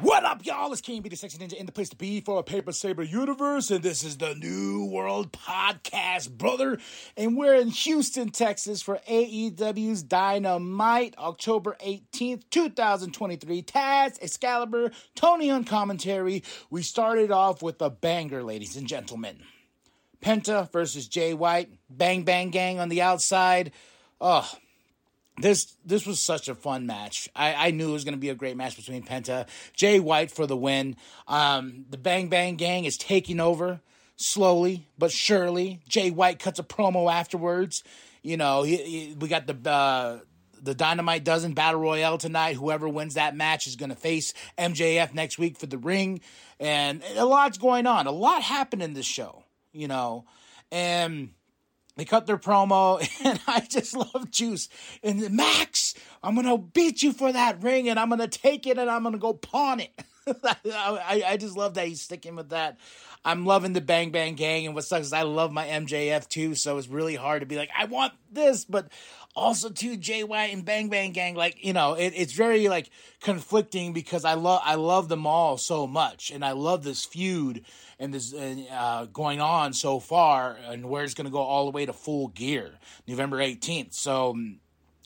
What up, y'all? It's King B, the Sexy Ninja, in the place to be for a Paper Saber universe, and this is the New World Podcast, brother. And we're in Houston, Texas for AEW's Dynamite, October 18th, 2023. Taz, Excalibur, Tony on commentary. We started off with a banger, ladies and gentlemen. Penta versus Jay White, Bang Bang Gang on the outside. Oh, this this was such a fun match. I, I knew it was going to be a great match between Penta, Jay White for the win. Um, the Bang Bang Gang is taking over slowly but surely. Jay White cuts a promo afterwards. You know, he, he, we got the uh, the Dynamite Dozen Battle Royale tonight. Whoever wins that match is going to face MJF next week for the ring, and a lot's going on. A lot happened in this show. You know, and they cut their promo, and I just love Juice. And Max, I'm gonna beat you for that ring, and I'm gonna take it, and I'm gonna go pawn it. I, I just love that he's sticking with that. I'm loving the Bang Bang Gang, and what sucks is I love my MJF too, so it's really hard to be like, I want this, but also too White and Bang Bang Gang. Like you know, it, it's very like conflicting because I love I love them all so much, and I love this feud and this uh, going on so far, and where it's going to go all the way to full gear, November 18th. So.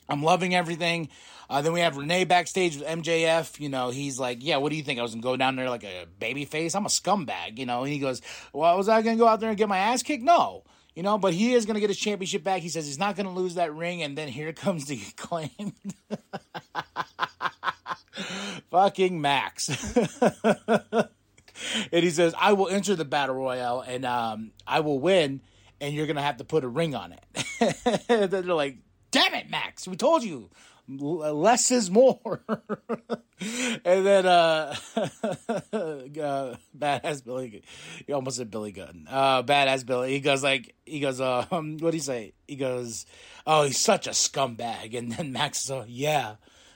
I'm loving everything. Uh, then we have Renee backstage with MJF. You know, he's like, "Yeah, what do you think? I was gonna go down there like a baby face? I'm a scumbag." You know, and he goes, "Well, was I gonna go out there and get my ass kicked? No." You know, but he is going to get his championship back. He says he's not going to lose that ring, and then here comes the Acclaimed. Fucking Max. and he says, I will enter the battle royale and um, I will win, and you're going to have to put a ring on it. they're like, damn it, Max, we told you less is more. and then uh, uh badass Billy he almost said Billy Gunn. Uh badass Billy. He goes like he goes, uh, um what do you say? He goes, Oh, he's such a scumbag. And then Max is like, Yeah,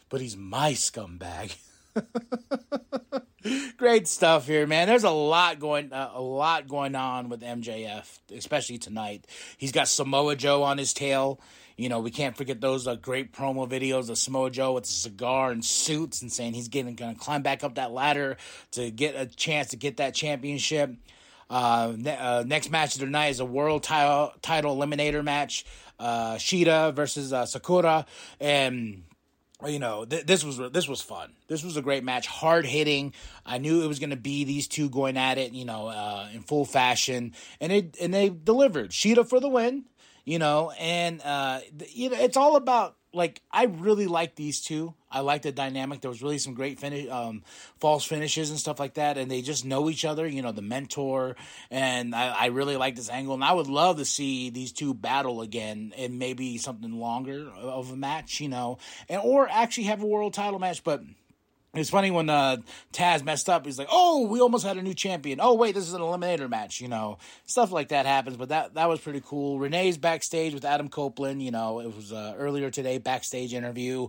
but he's my scumbag. Great stuff here, man. There's a lot going, uh, a lot going on with MJF, especially tonight. He's got Samoa Joe on his tail. You know, we can't forget those uh, great promo videos of Samoa Joe with a cigar and suits and saying he's getting going to climb back up that ladder to get a chance to get that championship. Uh, ne- uh, next match of the night is a world title title eliminator match. Uh, Shida versus uh, Sakura, and you know th- this was this was fun. This was a great match, hard hitting. I knew it was going to be these two going at it, you know, uh, in full fashion, and it and they delivered. Shida for the win you know, and uh, you know, it's all about like I really like these two. I like the dynamic. There was really some great finish, um, false finishes and stuff like that, and they just know each other. You know, the mentor, and I, I really like this angle, and I would love to see these two battle again, and maybe something longer of a match. You know, and or actually have a world title match, but it's funny when uh, Taz messed up. He's like, "Oh, we almost had a new champion. Oh, wait, this is an eliminator match." You know, stuff like that happens. But that that was pretty cool. Renee's backstage with Adam Copeland. You know, it was uh, earlier today backstage interview,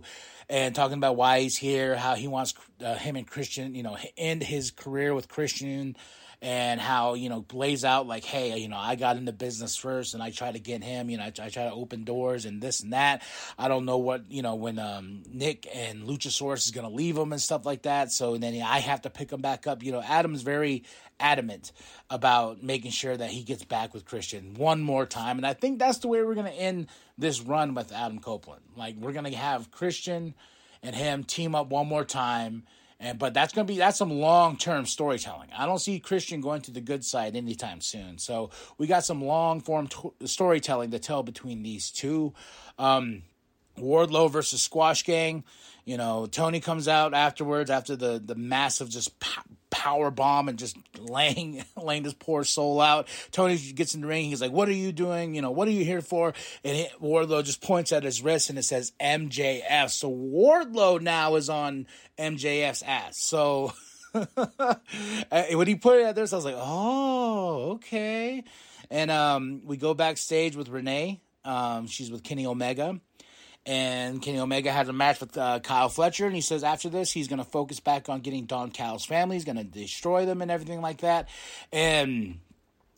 and talking about why he's here, how he wants uh, him and Christian, you know, end his career with Christian and how you know lays out like hey you know i got into business first and i try to get him you know i, I try to open doors and this and that. I don't know what you know when um, nick and luchasaurus is to leave him and stuff like that. So then i have to pick him back up. You know adam's very adamant about making sure that he gets back with christian one more time. And i think that's the way we're to end this run with adam copeland like we're to have christian and him team up one more time and but that's to be that's some long term storytelling. I don't see Christian going to the good side anytime soon. So we got some long form t- storytelling to tell between these two. Um, Wardlow versus Squash Gang. You know, Tony comes out afterwards after the the massive just power bomb and just laying laying this poor soul out. Tony gets in the ring. He's like, "What are you doing? You know, what are you here for?" And it, Wardlow just points at his wrist and it says MJF. So Wardlow now is on MJF's ass. So when he put it at so I was like, "Oh, okay." And um, we go backstage with Renee. Um, she's with Kenny Omega And Kenny Omega has a match with uh, Kyle Fletcher, and he says after this he's going to focus back on getting Don Callis' family. He's going to destroy them and everything like that. And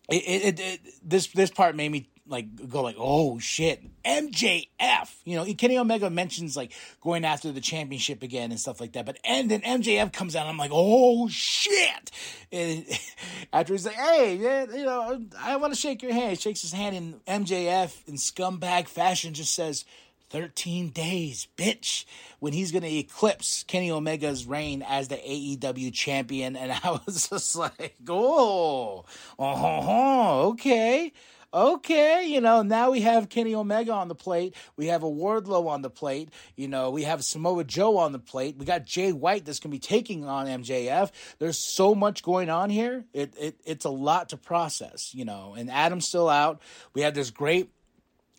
it, it, it, this this part made me like go like oh shit MJF you know Kenny Omega mentions like going after the championship again and stuff like that but and then MJF comes out and I'm like oh shit and after he's like hey yeah, you know I want to shake your hand he shakes his hand and MJF in scumbag fashion just says 13 days, bitch, when he's going to eclipse Kenny Omega's reign as the AEW champion. And I was just like, oh, uh-huh, okay. Okay, you know, now we have Kenny Omega on the plate. We have a Wardlow on the plate. You know, we have Samoa Joe on the plate. We got Jay White that's going to be taking on MJF. There's so much going on here. It, it It's a lot to process, you know. And Adam's still out. We had this great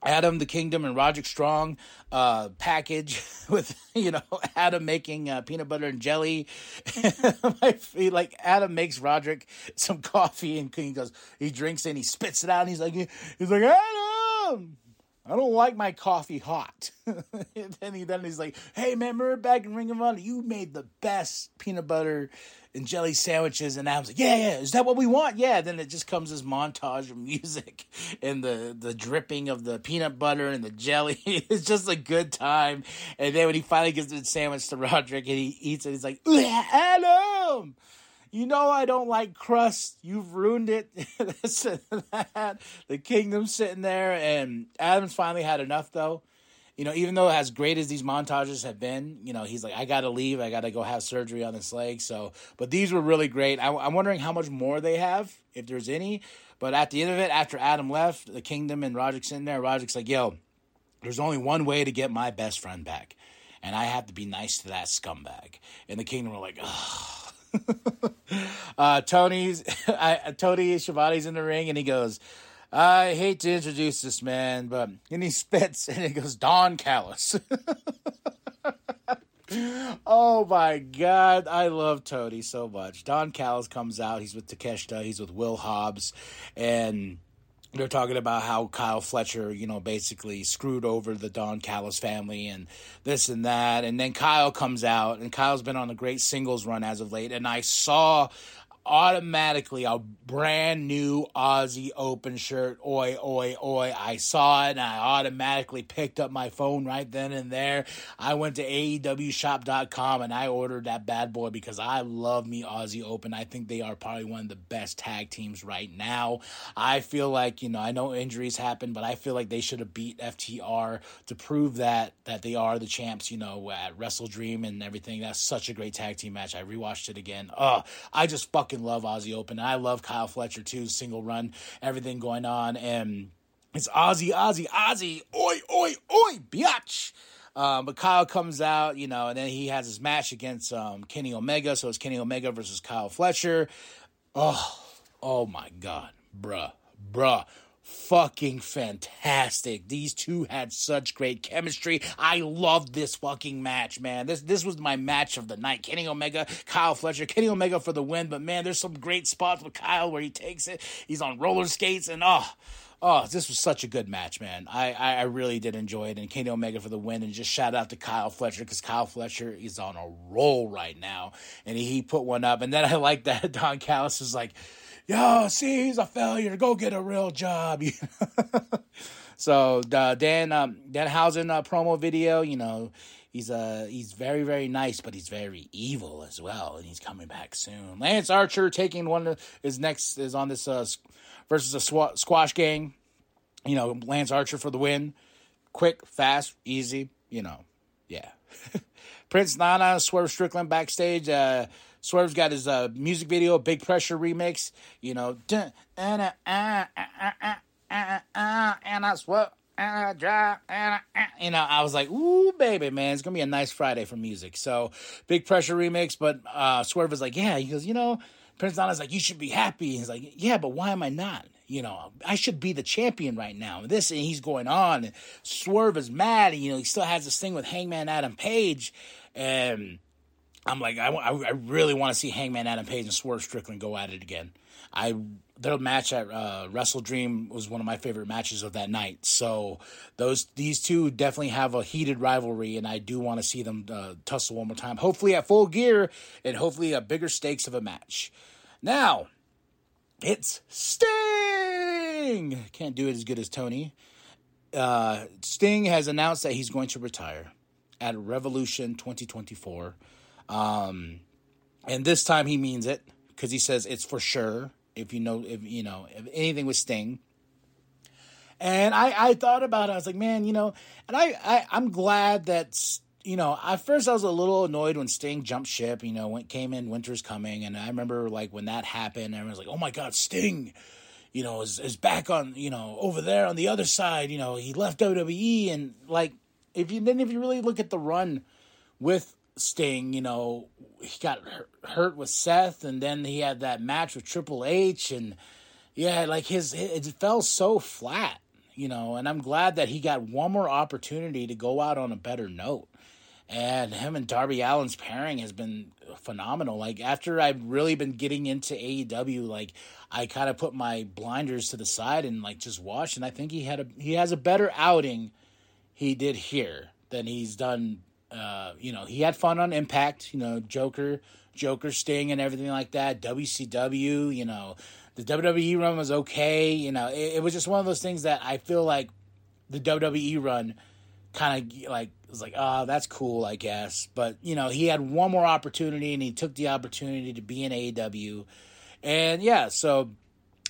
Adam the Kingdom and Roderick Strong uh, package with you know Adam making uh, peanut butter and jelly. Feel like Adam makes Roderick some coffee and he goes he drinks it and he spits it out and he's like he's like Adam. I don't like my coffee hot. and then he then he's like, "Hey man, remember back in Ring of Honor, you made the best peanut butter and jelly sandwiches. And I was like, yeah, yeah, is that what we want? Yeah. Then it just comes this montage of music and the, the dripping of the peanut butter and the jelly. it's just a good time. And then when he finally gives the sandwich to Roderick and he eats it, he's like, Adam! You know I don't like crust. You've ruined it. the kingdom's sitting there, and Adam's finally had enough, though you know, even though as great as these montages have been, you know, he's like, I got to leave. I got to go have surgery on this leg. So, but these were really great. I, am wondering how much more they have, if there's any. But at the end of it, after Adam left the kingdom and Roderick's in there, Roderick's like, yo, there's only one way to get my best friend back. And I have to be nice to that scumbag. And the kingdom were like, oh. uh, Tony's, I, Tony Schiavone's in the ring and he goes, I hate to introduce this man, but and he spits and it goes Don Callis. oh my god, I love Tony so much. Don Callis comes out. He's with Takeshita. He's with Will Hobbs, and they're talking about how Kyle Fletcher, you know, basically screwed over the Don Callis family and this and that. And then Kyle comes out, and Kyle's been on a great singles run as of late. And I saw automatically a brand new Aussie Open shirt. Oi, oi, oi. I saw it and I automatically picked up my phone right then and there. I went to AEWshop.com and I ordered that bad boy because I love me Aussie Open. I think they are probably one of the best tag teams right now. I feel like, you know, I know injuries happen, but I feel like they should have beat FTR to prove that that they are the champs, you know, at Wrestle Dream and everything. That's such a great tag team match. I rewatched it again. Oh, I just fucking fucking love Aussie Open. I love Kyle Fletcher too, single run, everything going on. And it's Aussie, Aussie, Aussie, oi, oi, oi, biatch. Um, but Kyle comes out, you know, and then he has his match against um, Kenny Omega. So it's Kenny Omega versus Kyle Fletcher. Oh, oh my God, bruh, bruh fucking fantastic. These two had such great chemistry. I loved this fucking match, man. This this was my match of the night. Kenny Omega, Kyle Fletcher, Kenny Omega for the win. But man, there's some great spots with Kyle where he takes it. He's on roller skates and oh. Oh, this was such a good match, man. I, I, I really did enjoy it. And Kenny Omega for the win. And just shout out to Kyle Fletcher because Kyle Fletcher is on a roll right now. And he, put one up. And then I like that Don Callis is like, yo, see, he's a failure. Go get a real job. so uh, Dan um, Danhausen uh, promo video, you know, he's uh he's very very nice, but he's very evil as well, and he's coming back soon. Lance Archer taking one of his next is on this uh, versus a sw- squash gang. You know, Lance Archer for the win. Quick, fast, easy. You know, yeah. Prince Nana, Swerve Strickland backstage. Uh, Swerve's got his uh, music video, Big Pressure remix. You know, and I swear. And I drive, and I, you know, I was like, "Ooh, baby, man, it's gonna be a nice Friday for music." So, big pressure remix, but uh, Swerve was like, "Yeah," he goes, "You know, Prince Nana's like, you should be happy." He's like, "Yeah, but why am I not?" you know, I should be the champion right now. This and he's going on. And Swerve is mad. And, you know, he still has this thing with Hangman Adam Page, and I'm like, I, I really want to see Hangman Adam Page and Swerve Strickland go at it again. I their match at uh, Wrestle Dream was one of my favorite matches of that night. So those these two definitely have a heated rivalry, and I do want to see them uh, tussle one more time. Hopefully at full gear, and hopefully at bigger stakes of a match. Now, it's Sting. Can't do it as good as Tony. Uh, Sting has announced that he's going to retire at Revolution 2024. Um, and this time he means it because he says it's for sure. If you know, if you know, if anything with Sting. And I, I thought about it. I was like, man, you know, and I, I I'm glad that you know, at first I was a little annoyed when Sting jumped ship, you know, when came in Winter's Coming, and I remember like when that happened, everyone was like, "Oh my God, Sting!" You know, is is back on, you know, over there on the other side. You know, he left WWE, and like, if you then if you really look at the run with Sting, you know, he got hurt with Seth, and then he had that match with Triple H, and yeah, like his it fell so flat, you know. And I'm glad that he got one more opportunity to go out on a better note. And him and Darby Allin's pairing has been phenomenal. Like after I've really been getting into AEW, like I kind of put my blinders to the side and like just watched, and I think he had a he has a better outing he did here than he's done uh, you know, he had fun on Impact, you know, Joker, Joker Sting and everything like that. WCW, you know, the WWE run was okay. You know, it, it was just one of those things that I feel like the WWE run kind of like was like, oh, that's cool, I guess. But you know, he had one more opportunity, and he took the opportunity to be in AEW, and yeah, so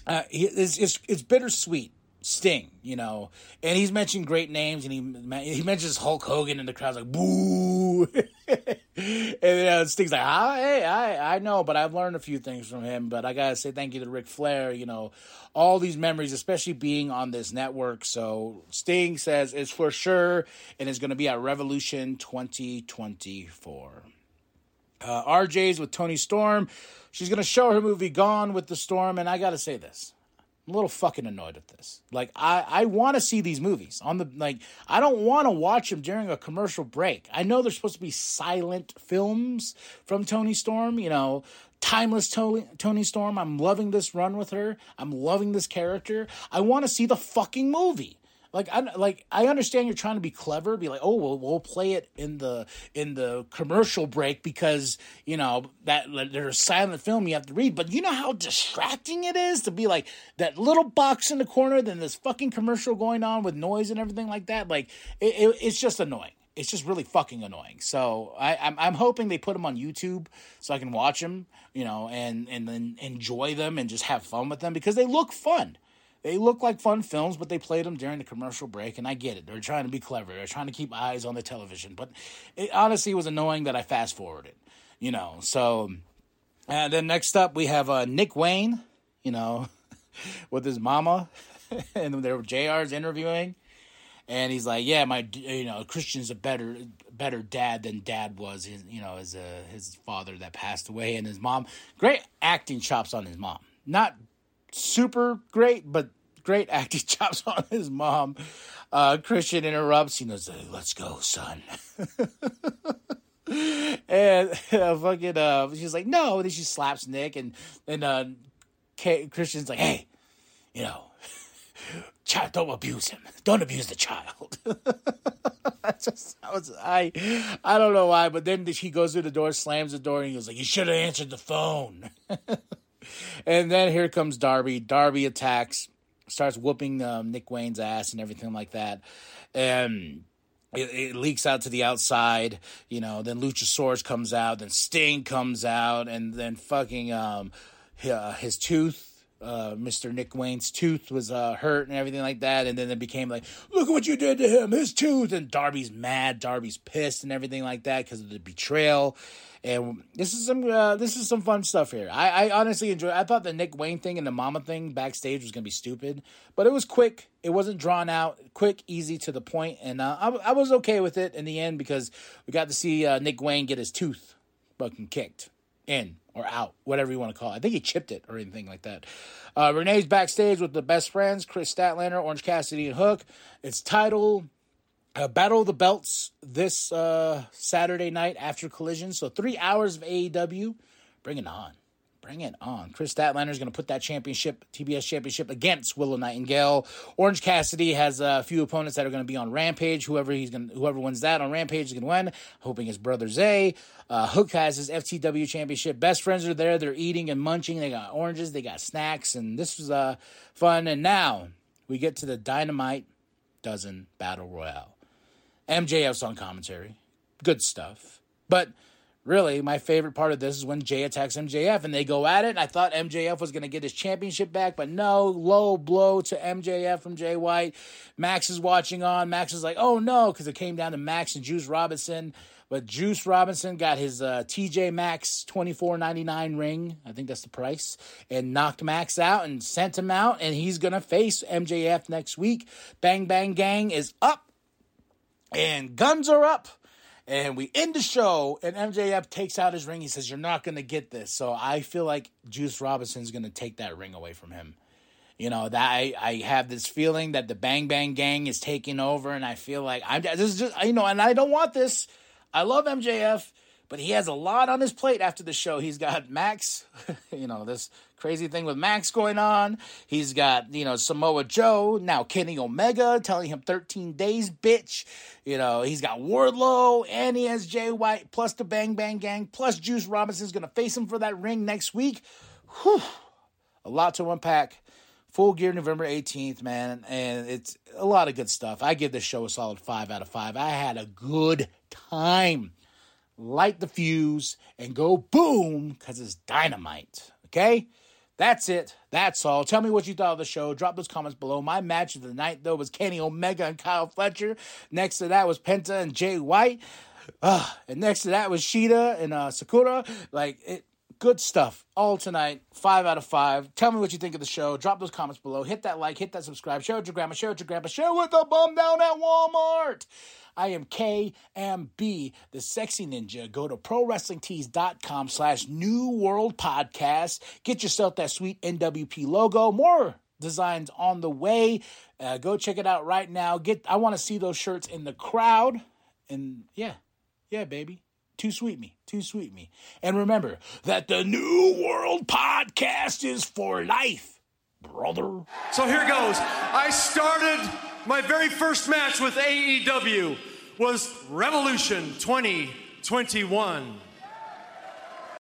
uh, it's, it's it's bittersweet Sting, you know, and he's mentioned great names, and he he mentions Hulk Hogan, and the crowd's like boo, and uh, Sting's like, ah, hey, I I know, but I've learned a few things from him. But I gotta say thank you to Ric Flair, you know, all these memories, especially being on this network. So Sting says it's for sure, and it's gonna be at Revolution 2024. Uh, RJ's with Toni Storm. She's gonna show her movie Gone with the Storm, and I gotta say this. I'm a little fucking annoyed at this. Like I I want to see these movies on the like I don't want to watch them during a commercial break. I know they're supposed to be silent films from Toni Storm, you know, timeless Tony, Toni Storm. I'm loving this run with her. I'm loving this character. I want to see the fucking movie. Like I like I understand you're trying to be clever, be like, oh, well, we'll play it in the in the commercial break because you know that there's silent film you have to read. But you know how distracting it is to be like that little box in the corner, then this fucking commercial going on with noise and everything like that. Like it, it, it's just annoying it's just really fucking annoying. So I, I'm I'm hoping they put them on YouTube so I can watch them, you know, and and then enjoy them and just have fun with them because they look fun. They look like fun films, but they played them during the commercial break, and I get it. They're trying to be clever. They're trying to keep eyes on the television. But it honestly was annoying that I fast forwarded, you know. So, and then next up we have uh, Nick Wayne, you know, with his mama, and there were JR's interviewing, and he's like, "Yeah, my you know Christian's a better better dad than dad was. His, you know, his uh, his father that passed away, and his mom. Great acting chops on his mom. Not super great, but great acting chops on his mom. Uh, Christian interrupts. He knows, "Let's go, son." and uh, fucking, uh, she's like, "No!" And then she slaps Nick, and and uh, Christian's like, "Hey, you know, child, don't abuse him. Don't abuse the child." That's just I was I I don't know why, but then he goes through the door, slams the door, and he goes like, "You should have answered the phone." And then here comes Darby. Darby attacks, starts whooping um, Nick Wayne's ass and everything like that. And it, it, leaks out to the outside, you know. Then Luchasaurus comes out, then Sting comes out, and then fucking um, uh, his tooth. Uh, Mr. Nick Wayne's tooth was uh, hurt and everything like that, and then it became like, "Look at what you did to him, his tooth." And Darby's mad, Darby's pissed, and everything like that because of the betrayal and this is some uh, this is some fun stuff here. I, I honestly enjoy. I thought the Nick Wayne thing and the Mama thing backstage was gonna be stupid, but it was quick. It wasn't drawn out. Quick, easy to the point, and uh, I, I was okay with it in the end because we got to see uh, Nick Wayne get his tooth fucking kicked in or out, whatever you want to call it. I think he chipped it or anything like that. Uh, Renee's backstage with the best friends, Kris Statlander, Orange Cassidy, and Hook. It's title uh, Battle of the Belts this uh, Saturday night after Collision. So three hours of AEW. Bring it on. Bring it on. Kris Statlander is going to put that championship, TBS championship, against Willow Nightingale. Orange Cassidy has a few opponents that are going to be on Rampage. Whoever he's going, whoever wins that on Rampage is going to win. Hoping his brother Zay. Uh, Hook has his FTW championship. Best friends are there. They're eating and munching. They got oranges. They got snacks, and this was uh, fun. And now we get to the Dynamite Dozen Battle Royale. MJF's on commentary. Good stuff, but really, my favorite part of this is when Jay attacks MJF and they go at it. I thought MJF was going to get his championship back, but no, low blow to MJF from Jay White. Max is watching on. Max is like, oh no, because it came down to Max and Juice Robinson. But Juice Robinson got his uh, TJ Maxx twenty four ninety nine ring. I think that's the price, and knocked Max out and sent him out. And he's gonna face MJF next week. Bang Bang Gang is up, and guns are up. And we end the show, and MJF takes out his ring. He says, You're not going to get this. So I feel like Juice Robinson's going to take that ring away from him. You know, that I, I have this feeling that the Bang Bang Gang is taking over, and I feel like I'm this is just, you know, and I don't want this. I love MJF, but he has a lot on his plate after the show. He's got Max, you know, this crazy thing with Max going on. He's got, you know, Samoa Joe, now Kenny Omega telling him 13 days, bitch. You know, he's got Wardlow and he has Jay White, plus the Bang Bang Gang, plus Juice Robinson's going to face him for that ring next week. Whew. A lot to unpack. Full Gear November 18th, man, and it's a lot of good stuff. I give this show a solid 5 out of 5. I had a good time. Light the fuse and go boom because it's dynamite. Okay? That's it. That's all. Tell me what you thought of the show. Drop those comments below. My match of the night, though, was Kenny Omega and Kyle Fletcher. Next to that was Penta and Jay White. Uh, and next to that was Shida and uh, Sakura. Like, it, Good stuff all tonight. Five out of five. Tell me what you think of the show. Drop those comments below. Hit that like, hit that subscribe. Share it with your grandma, share it with your grandpa, share it with the bum down at Walmart. I am KMB, the sexy ninja. Go to prowrestlingtees.com slash new world podcast. Get yourself that sweet NWP logo. More designs on the way. Uh, go check it out right now. Get I want to see those shirts in the crowd. And yeah, yeah, baby. Too sweet me. Too sweet me. And remember that the New World Podcast is for life, brother. So here goes. I started my very first match with AEW was Revolution 2021.